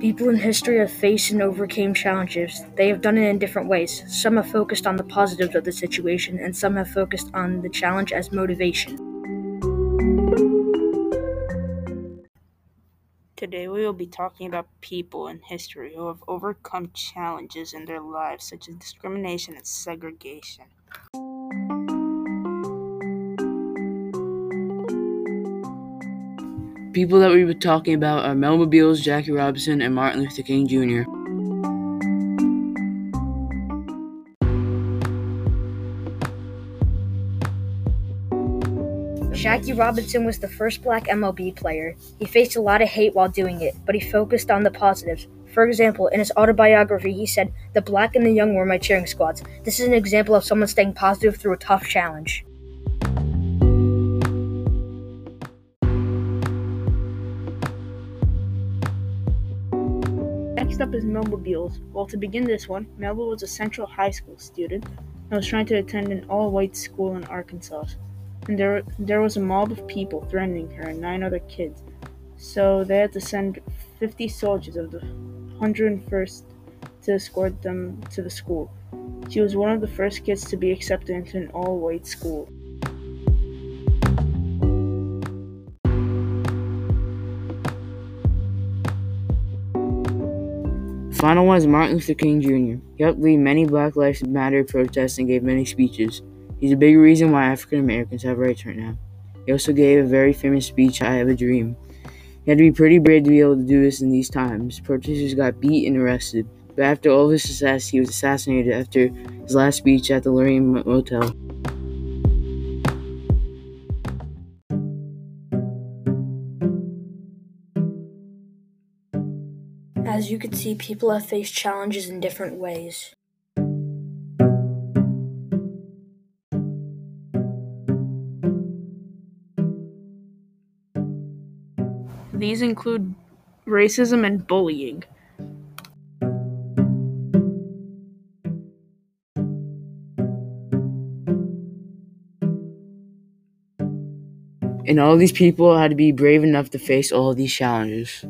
People in history have faced and overcame challenges. They have done it in different ways. Some have focused on the positives of the situation, and some have focused on the challenge as motivation. Today, we will be talking about people in history who have overcome challenges in their lives, such as discrimination and segregation. People that we were talking about are Melba Beals, Jackie Robinson, and Martin Luther King Jr. Jackie Robinson was the first black MLB player. He faced a lot of hate while doing it, but he focused on the positives. For example, in his autobiography, he said, The black and the young were my cheering squads. This is an example of someone staying positive through a tough challenge. Next up is Melba Beals. Well, to begin this one, Melba was a Central High School student and was trying to attend an all-white school in Arkansas. And there, there was a mob of people threatening her and nine other kids. So they had to send 50 soldiers of the 101st to escort them to the school. She was one of the first kids to be accepted into an all-white school. The final one is Martin Luther King Jr. He helped lead many Black Lives Matter protests and gave many speeches. He's a big reason why African Americans have rights right now. He also gave a very famous speech, I Have a Dream. He had to be pretty brave to be able to do this in these times. Protesters got beat and arrested. But after all this success, he was assassinated after his last speech at the Lorraine Motel. As you can see, people have faced challenges in different ways. These include racism and bullying. And all these people had to be brave enough to face all these challenges.